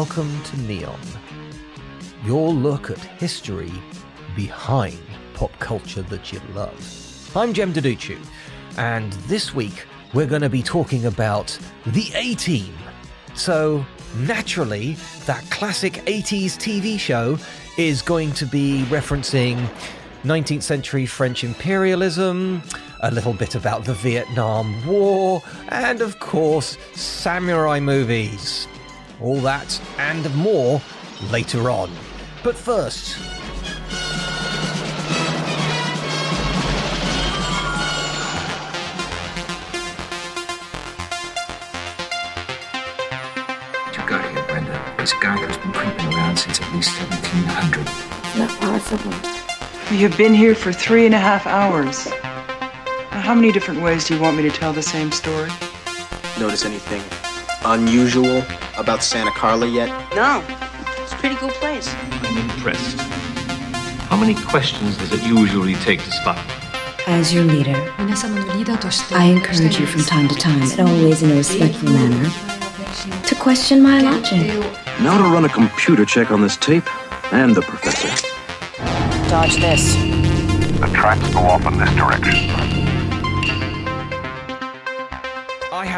Welcome to Neon, your look at history behind pop culture that you love. I'm Jem Duducu, and this week we're going to be talking about the A Team. So, naturally, that classic 80s TV show is going to be referencing 19th century French imperialism, a little bit about the Vietnam War, and of course, samurai movies. All that and more later on. But first, You got here, Brenda. This guy who's been creeping around since at least 1700. Not possible. We have been here for three and a half hours. Now, how many different ways do you want me to tell the same story? Notice anything unusual about Santa Carla yet? No. It's a pretty cool place. I'm impressed. How many questions does it usually take to spot? As your leader, I encourage you from time to time, and always in a respectful manner, to question my logic. Now to run a computer check on this tape and the professor. Dodge this. The tracks go off in this direction.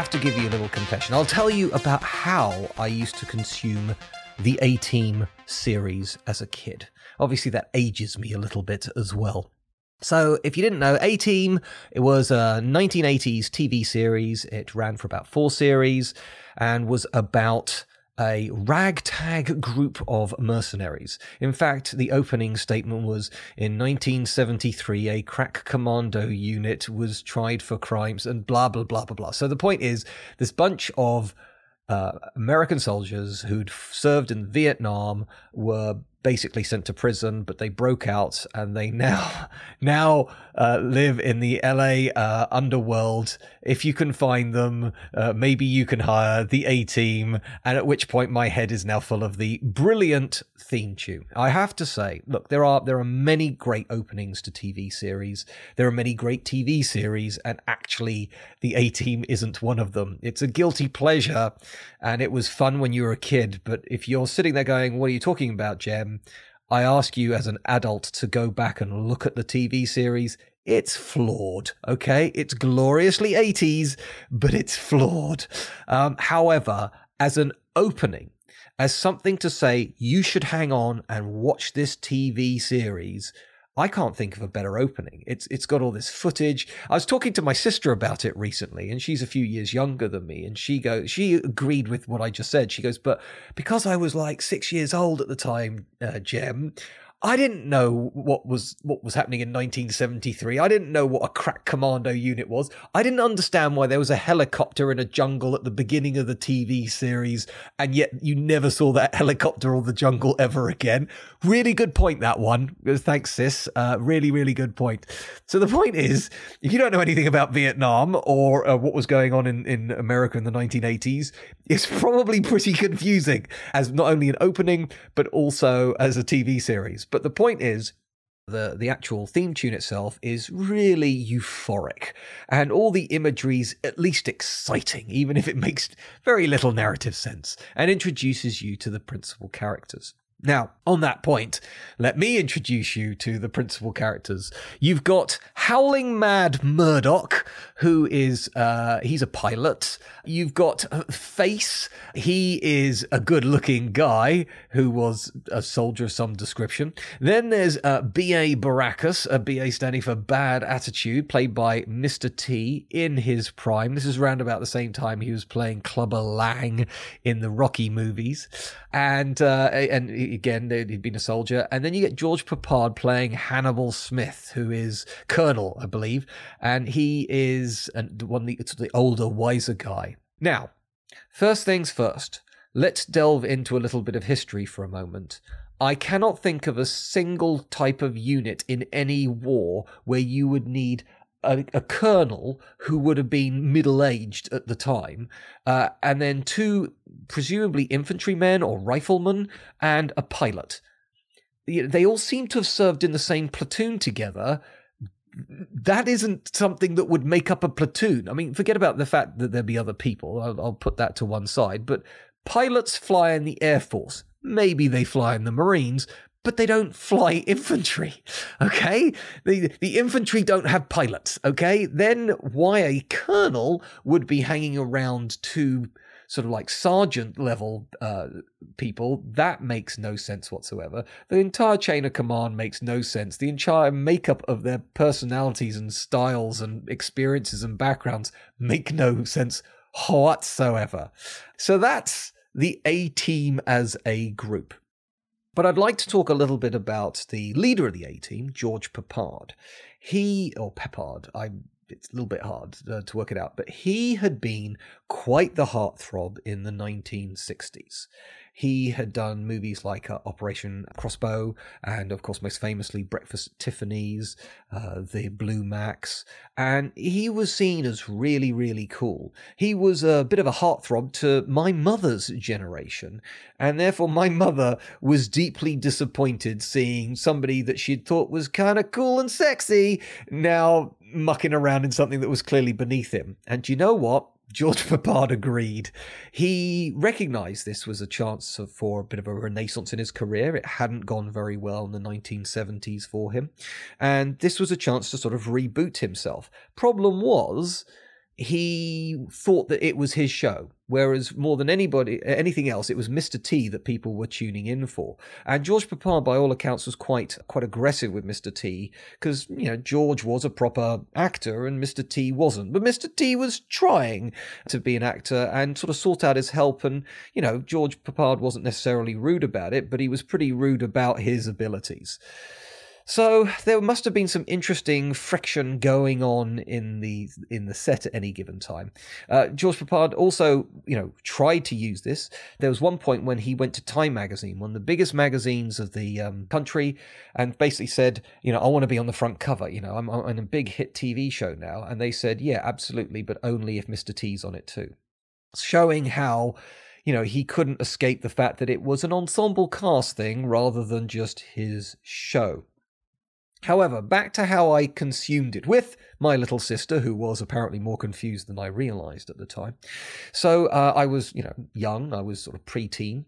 Have to give you a little confession. I'll tell you about how I used to consume the A Team series as a kid. Obviously, that ages me a little bit as well. So, if you didn't know, A Team, it was a 1980s TV series. It ran for about four series and was about a ragtag group of mercenaries. In fact, the opening statement was in 1973, a crack commando unit was tried for crimes and blah, blah, blah, blah, blah. So the point is, this bunch of uh, American soldiers who'd served in Vietnam were basically sent to prison, but they broke out and they now now uh, live in the LA uh, underworld. If you can find them, uh, maybe you can hire the A team. And at which point, my head is now full of the brilliant theme tune. I have to say, look, there are there are many great openings to TV series. There are many great TV series, and actually, the A team isn't one of them. It's a guilty pleasure, and it was fun when you were a kid. But if you're sitting there going, "What are you talking about, Jem?" I ask you as an adult to go back and look at the TV series. It's flawed, okay? It's gloriously 80s, but it's flawed. Um, however, as an opening, as something to say, you should hang on and watch this TV series, I can't think of a better opening. It's it's got all this footage. I was talking to my sister about it recently, and she's a few years younger than me, and she goes, she agreed with what I just said. She goes, but because I was like six years old at the time, uh, Jem, I didn't know what was what was happening in 1973. I didn't know what a crack commando unit was. I didn't understand why there was a helicopter in a jungle at the beginning of the TV series, and yet you never saw that helicopter or the jungle ever again. Really good point that one. Thanks, sis. Uh, really, really good point. So the point is, if you don't know anything about Vietnam or uh, what was going on in in America in the 1980s, it's probably pretty confusing as not only an opening but also as a TV series. But the point is, the the actual theme tune itself is really euphoric and all the imagery's at least exciting even if it makes very little narrative sense and introduces you to the principal characters now, on that point, let me introduce you to the principal characters. You've got Howling Mad Murdock, who is, uh, he's a pilot. You've got Face. He is a good looking guy who was a soldier of some description. Then there's uh, B.A. Baracus, a B.A. standing for Bad Attitude, played by Mr. T in his prime. This is around about the same time he was playing Clubber Lang in the Rocky movies. And, uh, and again, he'd been a soldier. And then you get George Peppard playing Hannibal Smith, who is Colonel, I believe. And he is one the, the older, wiser guy. Now, first things first, let's delve into a little bit of history for a moment. I cannot think of a single type of unit in any war where you would need a, a, colonel who would have been middle aged at the time, uh, and then two presumably infantrymen or riflemen, and a pilot. They all seem to have served in the same platoon together. That isn't something that would make up a platoon. I mean, forget about the fact that there'd be other people. I'll, I'll put that to one side. But pilots fly in the Air Force. Maybe they fly in the Marines, but they don't fly infantry. Okay? The, the infantry don't have pilots. Okay? Then why a colonel would be hanging around two sort of like sergeant level uh, people, that makes no sense whatsoever. The entire chain of command makes no sense. The entire makeup of their personalities and styles and experiences and backgrounds make no sense whatsoever. So that's the A team as a group. But I'd like to talk a little bit about the leader of the A team, George Peppard. He, or Peppard, I it's a little bit hard uh, to work it out, but he had been quite the heartthrob in the 1960s. He had done movies like uh, Operation Crossbow, and of course, most famously, Breakfast at Tiffany's, uh, The Blue Max, and he was seen as really, really cool. He was a bit of a heartthrob to my mother's generation, and therefore, my mother was deeply disappointed seeing somebody that she'd thought was kind of cool and sexy now mucking around in something that was clearly beneath him. And you know what? George Peppard agreed. He recognized this was a chance for a bit of a renaissance in his career. It hadn't gone very well in the 1970s for him. And this was a chance to sort of reboot himself. Problem was, he thought that it was his show, whereas more than anybody, anything else, it was Mr. T that people were tuning in for. And George Peppard, by all accounts, was quite quite aggressive with Mr. T because you know George was a proper actor and Mr. T wasn't. But Mr. T was trying to be an actor and sort of sought out his help. And you know George Peppard wasn't necessarily rude about it, but he was pretty rude about his abilities. So there must have been some interesting friction going on in the in the set at any given time. Uh, George Peppard also, you know, tried to use this. There was one point when he went to Time magazine, one of the biggest magazines of the um, country, and basically said, you know, I want to be on the front cover. You know, I'm on a big hit TV show now, and they said, yeah, absolutely, but only if Mr. T's on it too, showing how you know, he couldn't escape the fact that it was an ensemble cast thing rather than just his show. However, back to how I consumed it with my little sister, who was apparently more confused than I realized at the time. So uh, I was, you know, young. I was sort of preteen,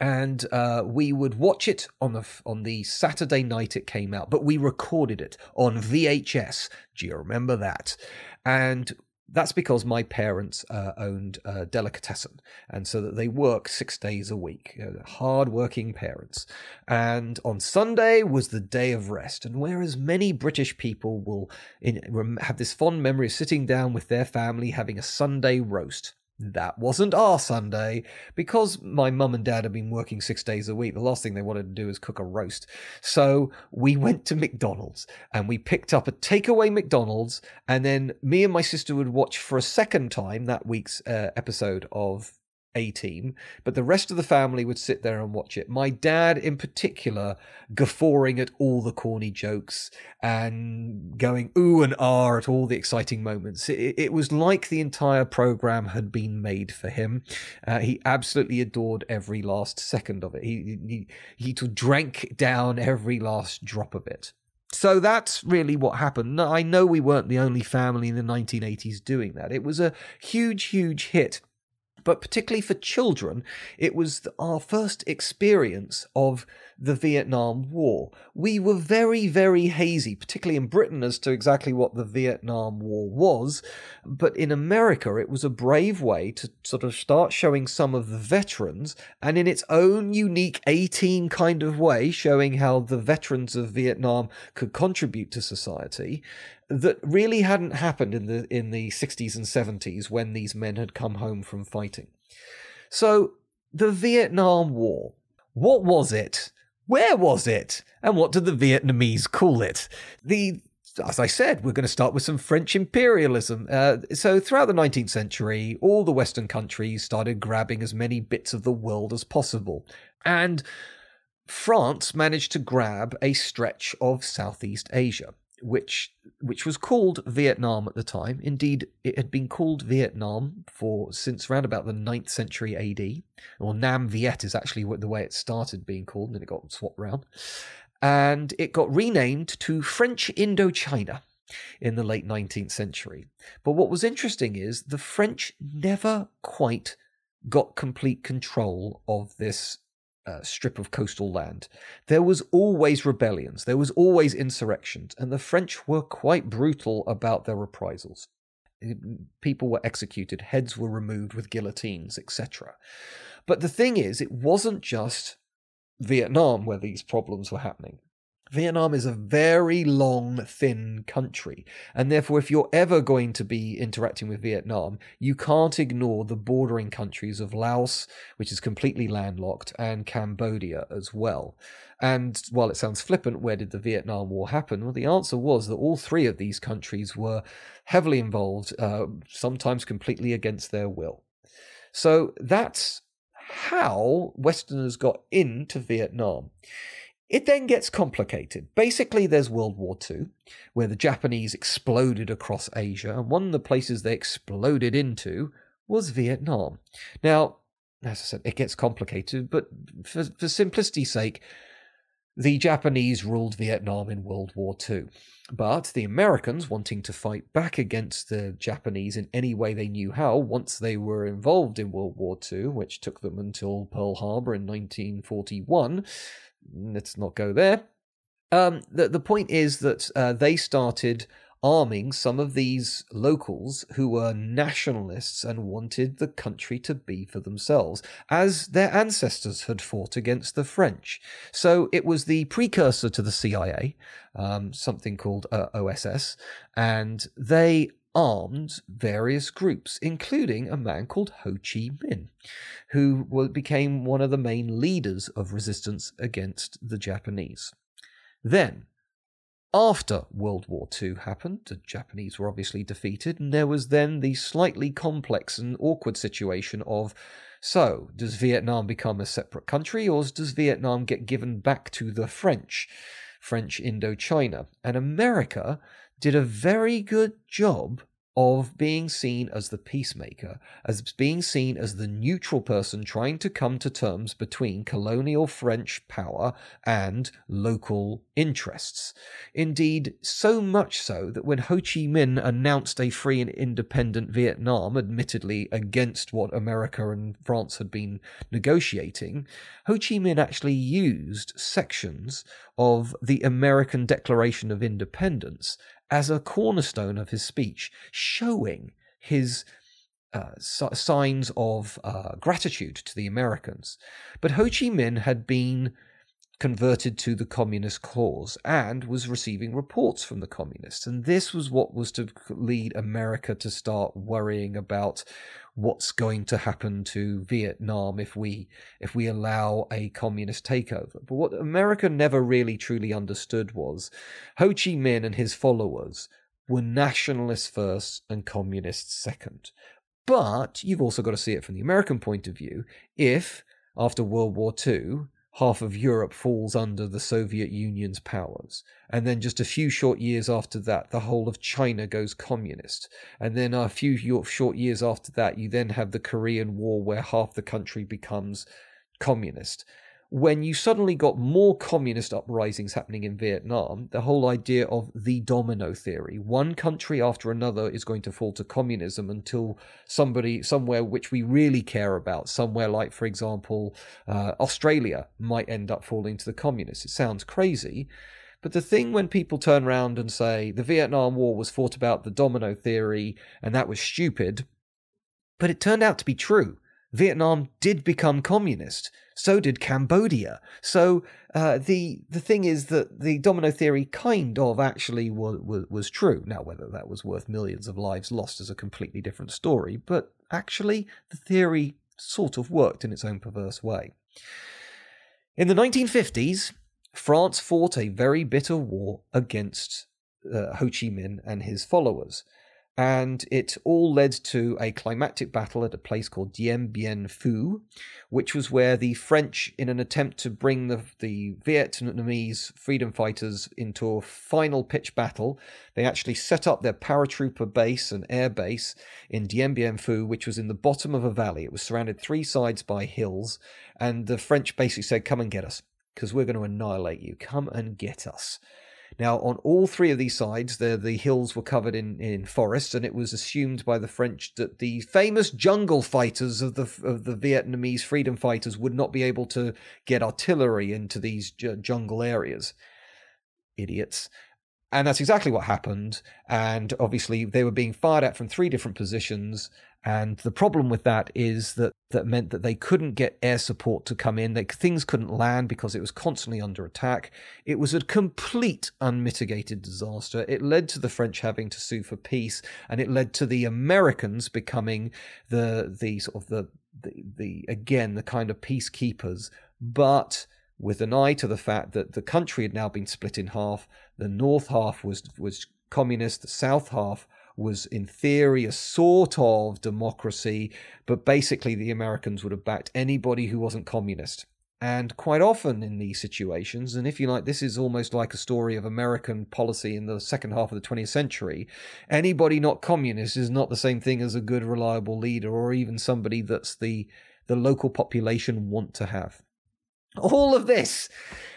and uh, we would watch it on the on the Saturday night it came out. But we recorded it on VHS. Do you remember that? And that's because my parents uh, owned a delicatessen, and so that they work six days a week. You know, hard-working parents, and on Sunday was the day of rest. And whereas many British people will in, have this fond memory of sitting down with their family having a Sunday roast, That wasn't our Sunday. Because my mum and dad had been working six days a week, the last thing they wanted to do was cook a roast. So we went to McDonald's and we picked up a takeaway McDonald's. And then me and my sister would watch for a second time that week's uh, episode of a team, but the rest of the family would sit there and watch it. My dad, in particular, guffawing at all the corny jokes and going ooh and ah at all the exciting moments. It, it was like the entire program had been made for him. Uh, he absolutely adored every last second of it. He, he, he drank down every last drop of it. So that's really what happened. I know we weren't the only family in the 1980s doing that. It was a huge, huge hit but particularly for children, it was our first experience of the Vietnam War. We were very, very hazy, particularly in Britain, as to exactly what the Vietnam War was. But in America, it was a brave way to sort of start showing some of the veterans, and in its own unique A team kind of way, showing how the veterans of Vietnam could contribute to society that really hadn't happened in the in the 60s and 70s when these men had come home from fighting. So the Vietnam War, what was it? Where was it? And what did the Vietnamese call it? The as I said, we're going to start with some French imperialism. Uh, so, throughout the 19th century, all the Western countries started grabbing as many bits of the world as possible. And France managed to grab a stretch of Southeast Asia which which was called Vietnam at the time. Indeed, it had been called Vietnam for since around about the 9th century AD. Or Nam Viet is actually the way it started being called, and then it got swapped around. And it got renamed to French Indochina in the late 19th century. But what was interesting is the French never quite got complete control of this uh, strip of coastal land, there was always rebellions, there was always insurrections, and the French were quite brutal about their reprisals. People were executed, heads were removed with guillotines, etc. But the thing is, it wasn't just Vietnam where these problems were happening. Vietnam is a very long, thin country, and therefore, if you're ever going to be interacting with Vietnam, you can't ignore the bordering countries of Laos, which is completely landlocked, and Cambodia as well. And while it sounds flippant, where did the Vietnam War happen? Well, the answer was that all three of these countries were heavily involved, uh, sometimes completely against their will. So that's how Westerners got into Vietnam. It then gets complicated. Basically, there's World War II, where the Japanese exploded across Asia, and one of the places they exploded into was Vietnam. Now, as I said, it gets complicated, but for, for simplicity's sake, the Japanese ruled Vietnam in World War II. But the Americans, wanting to fight back against the Japanese in any way they knew how, once they were involved in World War II, which took them until Pearl Harbor in 1941, let's not go there. Um, the, the point is that uh, they started arming some of these locals who were nationalists and wanted the country to be for themselves, as their ancestors had fought against the French. So it was the precursor to the CIA, um, something called uh, OSS, and they armed various groups, including a man called Ho Chi Minh, who became one of the main leaders of resistance against the Japanese. Then, after World War II happened, the Japanese were obviously defeated, and there was then the slightly complex and awkward situation of so, does Vietnam become a separate country, or does Vietnam get given back to the French? French Indochina. And America did a very good job of being seen as the peacemaker, as being seen as the neutral person trying to come to terms between colonial French power and local interests. Indeed, so much so that when Ho Chi Minh announced a free and independent Vietnam, admittedly against what America and France had been negotiating, Ho Chi Minh actually used sections of the American Declaration of Independence as a cornerstone of his speech, showing his uh, signs of uh, gratitude to the Americans. But Ho Chi Minh had been converted to the communist cause and was receiving reports from the communists. And this was what was to lead America to start worrying about what's going to happen to Vietnam if we if we allow a communist takeover. But what America never really truly understood was Ho Chi Minh and his followers were nationalists first and communists second. But you've also got to see it from the American point of view. If after World War II, half of Europe falls under the Soviet Union's powers. And then just a few short years after that, the whole of China goes communist. And then a few short years after that, you then have the Korean War where half the country becomes communist when you suddenly got more communist uprisings happening in Vietnam, the whole idea of the domino theory, one country after another is going to fall to communism until somebody, somewhere which we really care about, somewhere like, for example, uh, Australia might end up falling to the communists. It sounds crazy. But the thing when people turn around and say the Vietnam War was fought about the domino theory and that was stupid, but it turned out to be true. Vietnam did become communist. So did Cambodia. So uh, the the thing is that the domino theory kind of actually was, was, was true. Now, whether that was worth millions of lives lost is a completely different story. But actually, the theory sort of worked in its own perverse way. In the 1950s, France fought a very bitter war against uh, Ho Chi Minh and his followers and it all led to a climactic battle at a place called Dien Bien Phu, which was where the French, in an attempt to bring the, the Vietnamese freedom fighters into a final pitch battle, they actually set up their paratrooper base and air base in Dien Bien Phu, which was in the bottom of a valley. It was surrounded three sides by hills, and the French basically said, Come and get us, because we're going to annihilate you. Come and get us. Now, on all three of these sides, the, the hills were covered in, in forests, and it was assumed by the French that the famous jungle fighters of the, of the Vietnamese freedom fighters would not be able to get artillery into these jungle areas. Idiots. And that's exactly what happened. And obviously, they were being fired at from three different positions. And the problem with that is that that meant that they couldn't get air support to come in. They, things couldn't land because it was constantly under attack. It was a complete unmitigated disaster. It led to the French having to sue for peace, and it led to the Americans becoming the the sort of the the, the again the kind of peacekeepers, but with an eye to the fact that the country had now been split in half. The north half was was communist, the south half was in theory a sort of democracy, but basically the Americans would have backed anybody who wasn't communist. And quite often in these situations, and if you like, this is almost like a story of American policy in the second half of the 20th century. Anybody not communist is not the same thing as a good, reliable leader, or even somebody that's the the local population want to have. All of this,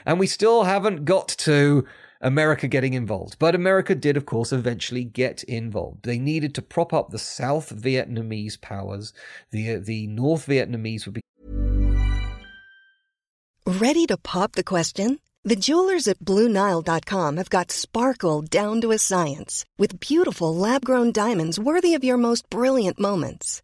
and we still haven't got to America getting involved. But America did, of course, eventually get involved. They needed to prop up the South Vietnamese powers. The, uh, the North Vietnamese would be. Ready to pop the question? The jewelers at Bluenile.com have got sparkle down to a science with beautiful lab grown diamonds worthy of your most brilliant moments.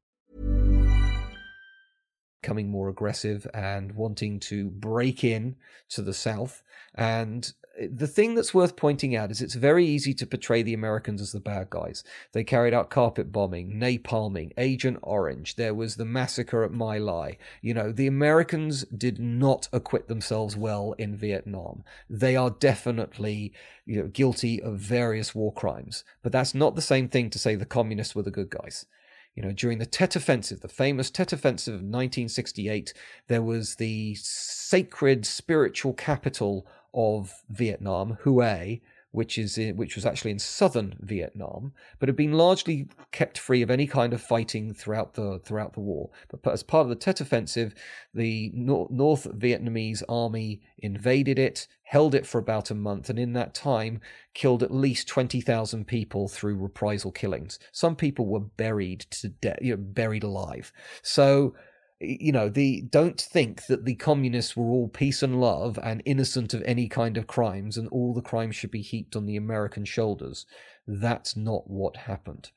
Becoming more aggressive and wanting to break in to the South. And eh, the thing that's worth pointing out is it's very easy to portray the Americans as the bad guys. They carried out carpet bombing, napalming, Agent Orange. There was the massacre at My Lai. You know, the Americans did not acquit themselves well in Vietnam. They are definitely, you know, guilty of various war crimes. But that's not the same thing to say the communists were the good guys. You know, during the Tet Offensive, the famous Tet Offensive of 1968, there was the sacred spiritual capital of Vietnam, Hue, which is in, which was actually in southern Vietnam, but had been largely kept free of any kind of fighting throughout the throughout the war. But as part of the Tet Offensive, the North Vietnamese army invaded it, held it for about a month, and in that time killed at least twenty thousand people through reprisal killings. Some people were buried to death, you know, buried alive. So you know the don't think that the communists were all peace and love and innocent of any kind of crimes and all the crimes should be heaped on the american shoulders. That's not what happened.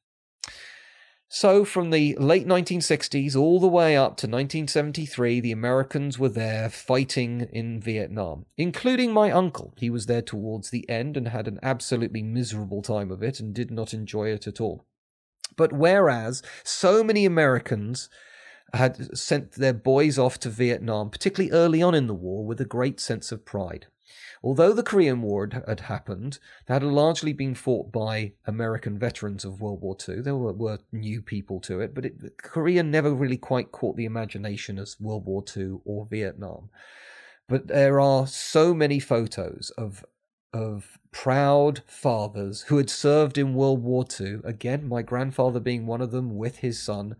So from the late 1960s all the way up to 1973 the americans were there fighting in vietnam including my uncle. He was there towards the end and had an absolutely miserable time of it and did not enjoy it at all. But whereas so many americans had sent their boys off to Vietnam, particularly early on in the war, with a great sense of pride. Although the Korean War had happened, that had largely been fought by American veterans of World War II. There were, were new people to it, but it, Korea never really quite caught the imagination as World War II or Vietnam. But there are so many photos of of proud fathers who had served in World War II. Again, my grandfather being one of them with his son,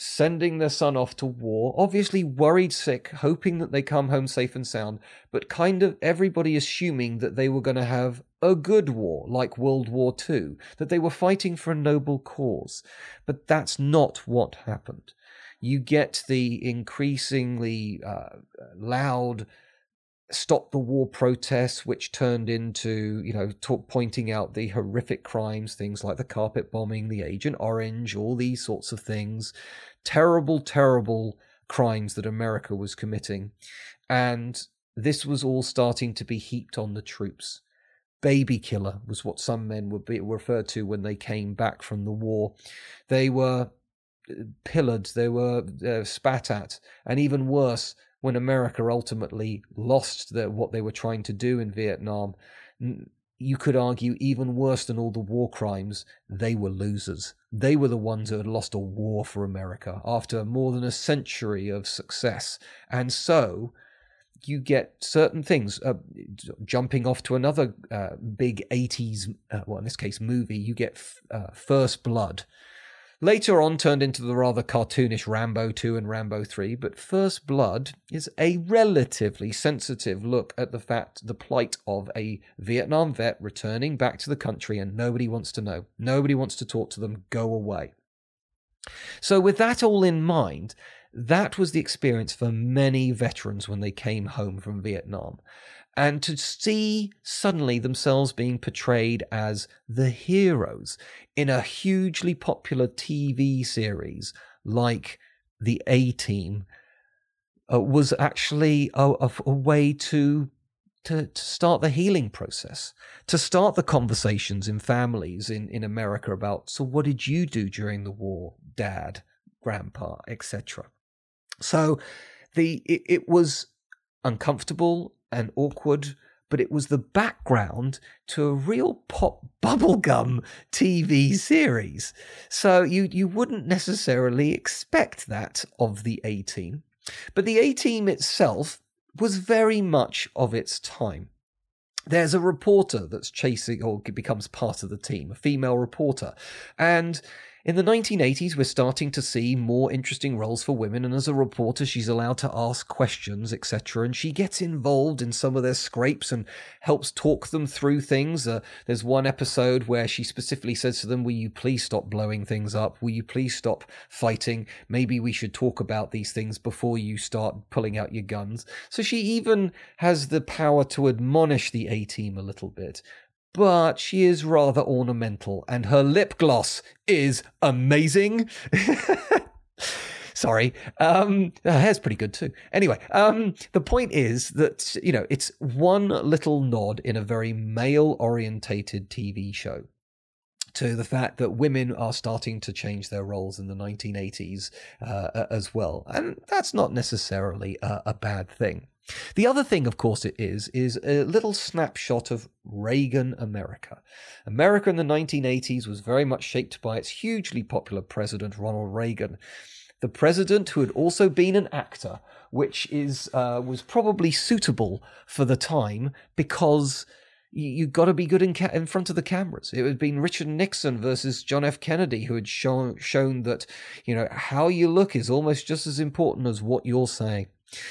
sending their son off to war, obviously worried sick, hoping that they come home safe and sound, but kind of everybody assuming that they were going to have a good war like World War II, that they were fighting for a noble cause. But that's not what happened. You get the increasingly uh, loud stop the war protests, which turned into, you know, talk, pointing out the horrific crimes, things like the carpet bombing, the Agent Orange, all these sorts of things. Terrible, terrible crimes that America was committing. And this was all starting to be heaped on the troops. Baby killer was what some men would be referred to when they came back from the war. They were uh, pillared, they were uh, spat at, and even worse, when America ultimately lost what they were trying to do in Vietnam, you could argue even worse than all the war crimes, they were losers. They were the ones who had lost a war for America after more than a century of success. And so you get certain things. Uh, jumping off to another uh, big 80s, uh, well, in this case, movie, you get uh, First Blood Later on turned into the rather cartoonish Rambo 2 and Rambo 3, but First Blood is a relatively sensitive look at the fact the plight of a Vietnam vet returning back to the country and nobody wants to know. Nobody wants to talk to them. Go away. So with that all in mind, that was the experience for many veterans when they came home from Vietnam and to see suddenly themselves being portrayed as the heroes in a hugely popular TV series like The A Team uh, was actually a, a, a way to, to, to start the healing process, to start the conversations in families in, in America about so what did you do during the war, dad, grandpa, etc. So the it, it was uncomfortable and awkward, but it was the background to a real pop bubblegum TV series. So you, you wouldn't necessarily expect that of the A Team. But the A Team itself was very much of its time. There's a reporter that's chasing or becomes part of the team, a female reporter. And in the 1980s, we're starting to see more interesting roles for women, and as a reporter, she's allowed to ask questions, etc. And she gets involved in some of their scrapes and helps talk them through things. Uh, there's one episode where she specifically says to them, Will you please stop blowing things up? Will you please stop fighting? Maybe we should talk about these things before you start pulling out your guns. So she even has the power to admonish the A team a little bit but she is rather ornamental, and her lip gloss is amazing. Sorry. Um, her hair's pretty good too. Anyway, um, the point is that, you know, it's one little nod in a very male orientated TV show to the fact that women are starting to change their roles in the 1980s uh, as well. And that's not necessarily a, a bad thing. The other thing, of course, it is, is a little snapshot of Reagan America. America in the 1980s was very much shaped by its hugely popular president, Ronald Reagan. The president who had also been an actor, which is uh, was probably suitable for the time because you, have got to be good in, ca- in front of the cameras. It had been Richard Nixon versus John F. Kennedy who had shown, shown that, you know, how you look is almost just as important as what you're saying.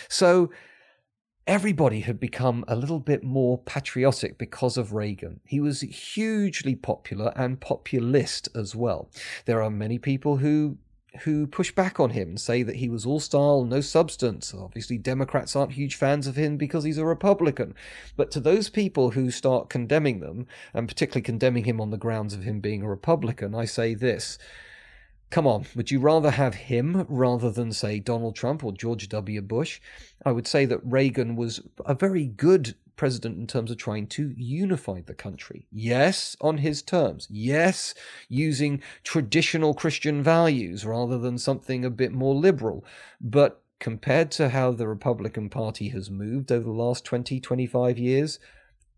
So everybody had become a little bit more patriotic because of Reagan. He was hugely popular and populist as well. There are many people who who push back on him and say that he was all style, no substance. Obviously, Democrats aren't huge fans of him because he's a Republican. But to those people who start condemning them, and particularly condemning him on the grounds of him being a Republican, I say this Come on, would you rather have him rather than, say, Donald Trump or George W. Bush? I would say that Reagan was a very good president in terms of trying to unify the country. Yes, on his terms. Yes, using traditional Christian values rather than something a bit more liberal. But compared to how the Republican Party has moved over the last 20, 25 years,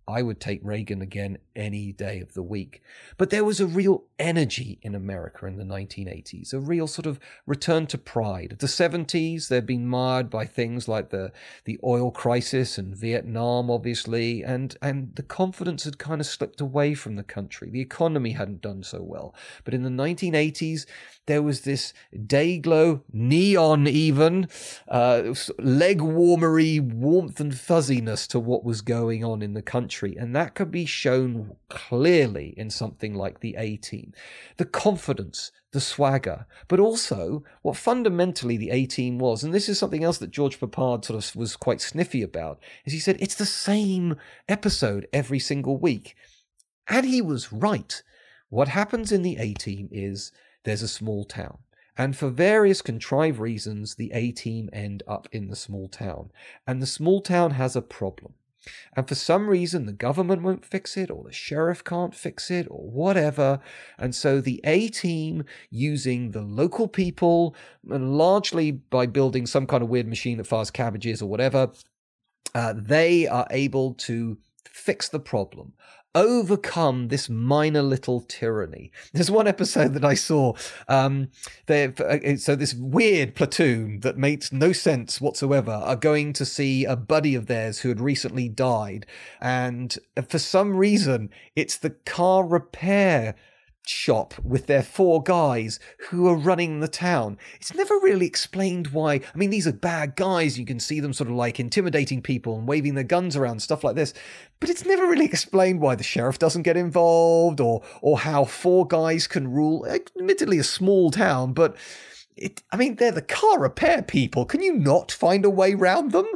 I would take Reagan again any day of the week. But there was a real energy in America in the 1980s, a real sort of return to pride. The 70s, they'd been marred by things like the, the oil crisis and Vietnam, obviously, and, and the confidence had kind of slipped away from the country. The economy hadn't done so well. But in the 1980s, there was this day glow, neon even, uh, leg warmery warmth and fuzziness to what was going on in the country. And that could be shown clearly in something like the A Team. The confidence, the swagger, but also what fundamentally the A Team was, and this is something else that George Peppard sort of was quite sniffy about, is he said it's the same episode every single week. And he was right. What happens in the A Team is there's a small town. And for various contrived reasons, the A team end up in the small town. And the small town has a problem. And for some reason, the government won't fix it, or the sheriff can't fix it, or whatever. And so the A team, using the local people, and largely by building some kind of weird machine that fires cabbages or whatever, uh, they are able to fix the problem overcome this minor little tyranny. There's one episode that I saw. Um, uh, so this weird platoon that makes no sense whatsoever are going to see a buddy of theirs who had recently died, and for some reason, it's the car repair shop with their four guys who are running the town. It's never really explained why. I mean, these are bad guys. You can see them sort of like intimidating people and waving their guns around, stuff like this. But it's never really explained why the sheriff doesn't get involved or or how four guys can rule admittedly a small town, but it, I mean, they're the car repair people. Can you not find a way round them?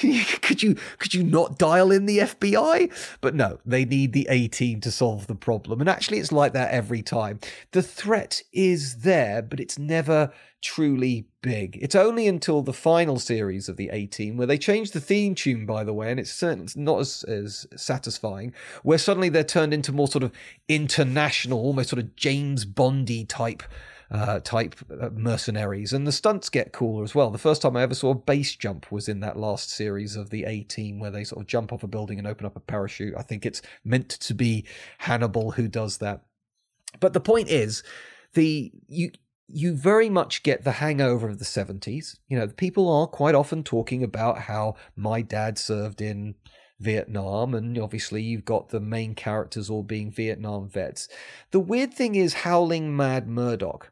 You, could you could you not dial in the FBI? But no, they need the A team to solve the problem. And actually, it's like that every time. The threat is there, but it's never truly big. It's only until the final series of the A Team, where they change the theme tune, by the way, and it's certainly not as, as satisfying, where suddenly they're turned into more sort of international, almost sort of James Bondy type uh, type uh, mercenaries, and the stunts get cooler as well. The first time I ever saw a base jump was in that last series of the A Team, where they sort of jump off a building and open up a parachute. I think it's meant to be Hannibal who does that. But the point is, the you you very much get the hangover of the 70s. You know, people are quite often talking about how my dad served in Vietnam, and obviously you've got the main characters all being Vietnam vets. The weird thing is Howling Mad Murdock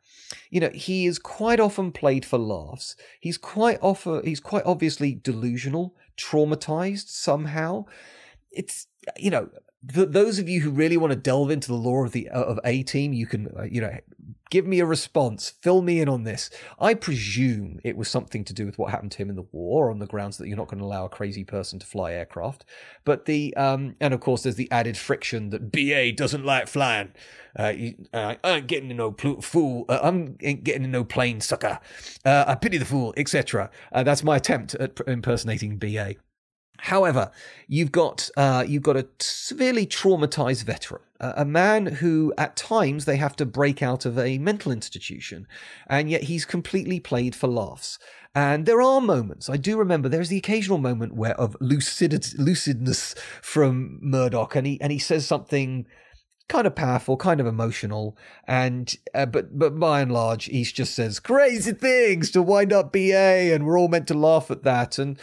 you know, he is quite often played for laughs. He's quite often he's quite obviously delusional, traumatized somehow. It's you know, those of you who really want to delve into the lore of the of A Team, you can uh, you know Give me a response. Fill me in on this. I presume it was something to do with what happened to him in the war, on the grounds that you're not going to allow a crazy person to fly aircraft. But the um, and of course there's the added friction that BA doesn't like flying. Uh, uh, I ain't getting in no pl- fool. Uh, I'm ain't getting in no plane, sucker. Uh, I pity the fool, etc. Uh, that's my attempt at impersonating BA. However, you've got uh, you've got a severely traumatized veteran, a man who at times they have to break out of a mental institution, and yet he's completely played for laughs. And there are moments, I do remember there is the occasional moment where of lucidity, lucidness from Murdock, and he and he says something kind of powerful, kind of emotional, and uh, but but by and large, he just says crazy things to wind up BA, and we're all meant to laugh at that, and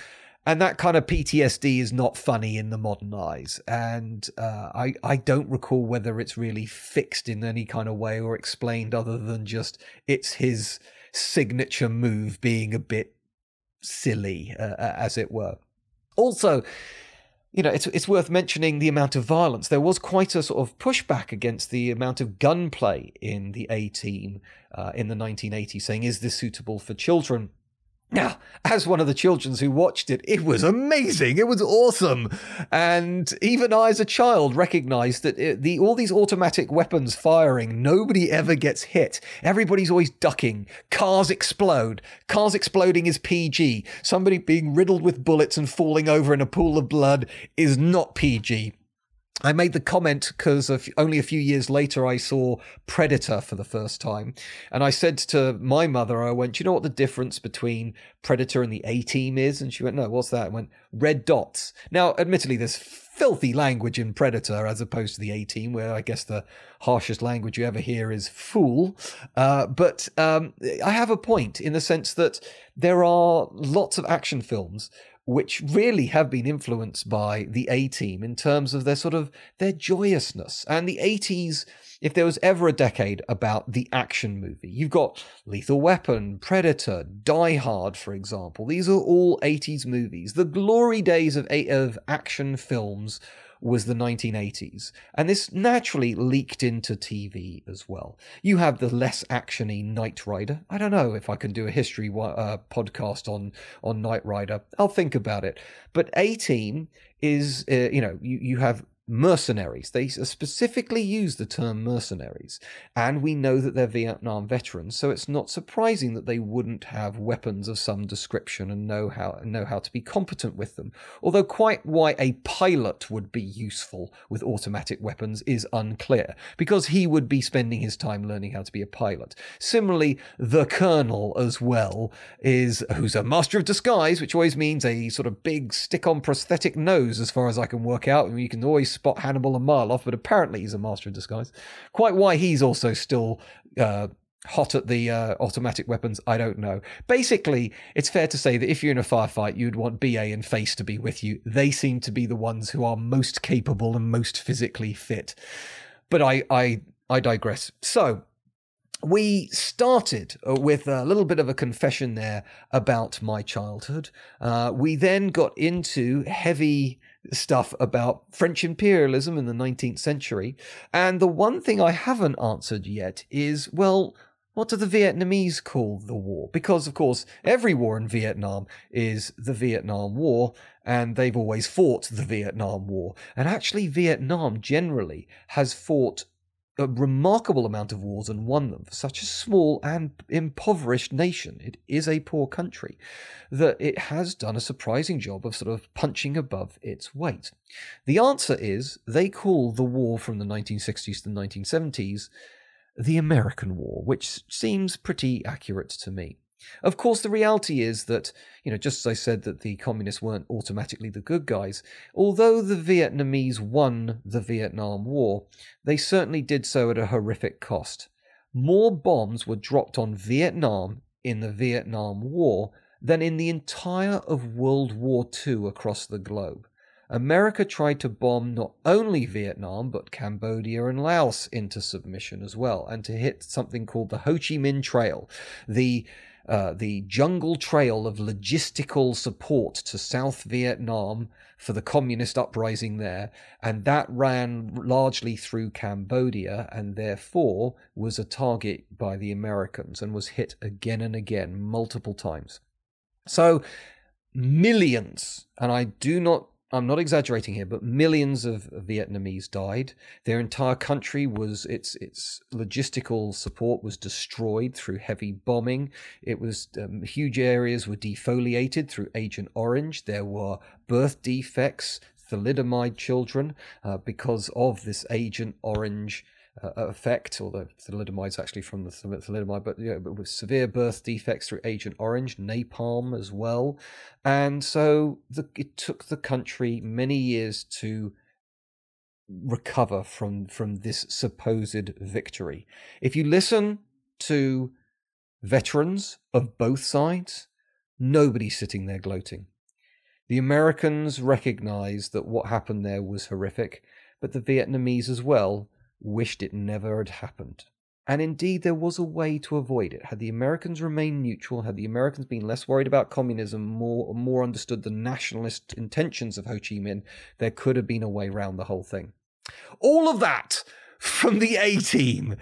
and that kind of PTSD is not funny in the modern eyes. And uh, I I don't recall whether it's really fixed in any kind of way or explained other than just it's his signature move being a bit silly, uh, uh as it were. Also, you know, it's it's worth mentioning the amount of violence. There was quite a sort of pushback against the amount of gunplay in the A Team uh, in the 1980s, saying, "Is this suitable for children?" Now, as one of the children who watched it, it was amazing. It was awesome. And even I, as a child, recognized that it, the, all these automatic weapons firing, nobody ever gets hit. Everybody's always ducking. Cars explode. Cars exploding is PG. Somebody being riddled with bullets and falling over in a pool of blood is not PG. I made the comment because only a few years later I saw Predator for the first time. And I said to my mother, I went, Do you know what the difference between Predator and the A Team is? And she went, No, what's that? I went, Red dots. Now, admittedly, there's filthy language in Predator as opposed to the A Team, where I guess the harshest language you ever hear is fool. Uh, but um, I have a point in the sense that there are lots of action films which really have been influenced by the A Team in terms of their sort of their joyousness. And the 80s, if there was ever a decade about the action movie, you've got Lethal Weapon, Predator, Die Hard, for example. These are all 80s movies. The glory days of, of action films was the 1980s, and this naturally leaked into TV as well. You have the less actiony Knight Rider. I don't know if I can do a history uh, podcast on on Knight Rider. I'll think about it. But A Team is, uh, you know, you you have mercenaries. They specifically use the term mercenaries. And we know that they're Vietnam veterans, so it's not surprising that they wouldn't have weapons of some description and know how know how to be competent with them. Although quite why a pilot would be useful with automatic weapons is unclear, because he would be spending his time learning how to be a pilot. Similarly, the colonel as well is who's a master of disguise, which always means a sort of big stick-on prosthetic nose, as far as I can work out. You can always spot Hannibal a mile off, but apparently he's a master of disguise. Quite why he's also still uh, hot at the uh, automatic weapons, I don't know. Basically, it's fair to say that if you're in a firefight, you'd want BA and Face to be with you. They seem to be the ones who are most capable and most physically fit. But I, I, I digress. So, we started uh, with a little bit of a confession there about my childhood. Uh, we then got into heavy stuff about French imperialism in the 19th century. And the one thing I haven't answered yet is well, what do the Vietnamese call the war? Because, of course, every war in Vietnam is the Vietnam War, and they've always fought the Vietnam War. And actually, Vietnam generally has fought a remarkable amount of wars and won them for such a small and impoverished nation. It is a poor country that it has done a surprising job of sort of punching above its weight. The answer is they call the war from the 1960s to the 1970s the American War, which seems pretty accurate to me. Of course, the reality is that, you know, just as I said that the communists weren't automatically the good guys, although the Vietnamese won the Vietnam War, they certainly did so at a horrific cost. More bombs were dropped on Vietnam in the Vietnam War than in the entire of World War II across the globe. America tried to bomb not only Vietnam, but Cambodia and Laos into submission as well, and to hit something called the Ho Chi Minh Trail, the uh, the jungle trail of logistical support to South Vietnam for the communist uprising there, and that ran largely through Cambodia and therefore was a target by the Americans and was hit again and again, multiple times. So, millions, and I do not I'm not exaggerating here, but millions of Vietnamese died. Their entire country was its its logistical support was destroyed through heavy bombing. It was um, huge areas were defoliated through Agent Orange. There were birth defects, thalidomide children uh, because of this Agent Orange uh, effect, although thalidomide is actually from the thalidomide, but, yeah, but with severe birth defects through Agent Orange, napalm as well. And so the, it took the country many years to recover from, from this supposed victory. If you listen to veterans of both sides, nobody's sitting there gloating. The Americans recognized that what happened there was horrific, but the Vietnamese as well wished it never had happened. And indeed, there was a way to avoid it. Had the Americans remained neutral, had the Americans been less worried about communism, more more understood the nationalist intentions of Ho Chi Minh, there could have been a way around the whole thing. All of that from the A Team.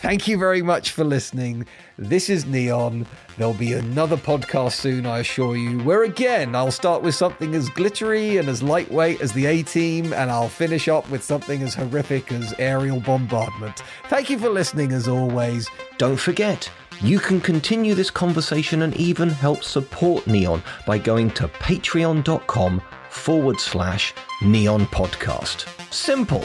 Thank you very much for listening. This is Neon. There'll be another podcast soon, I assure you, where again I'll start with something as glittery and as lightweight as the A Team, and I'll finish up with something as horrific as aerial bombardment. Thank you for listening as always. Don't forget, you can continue this conversation and even help support Neon by going to patreon.com forward slash neon podcast. Simple.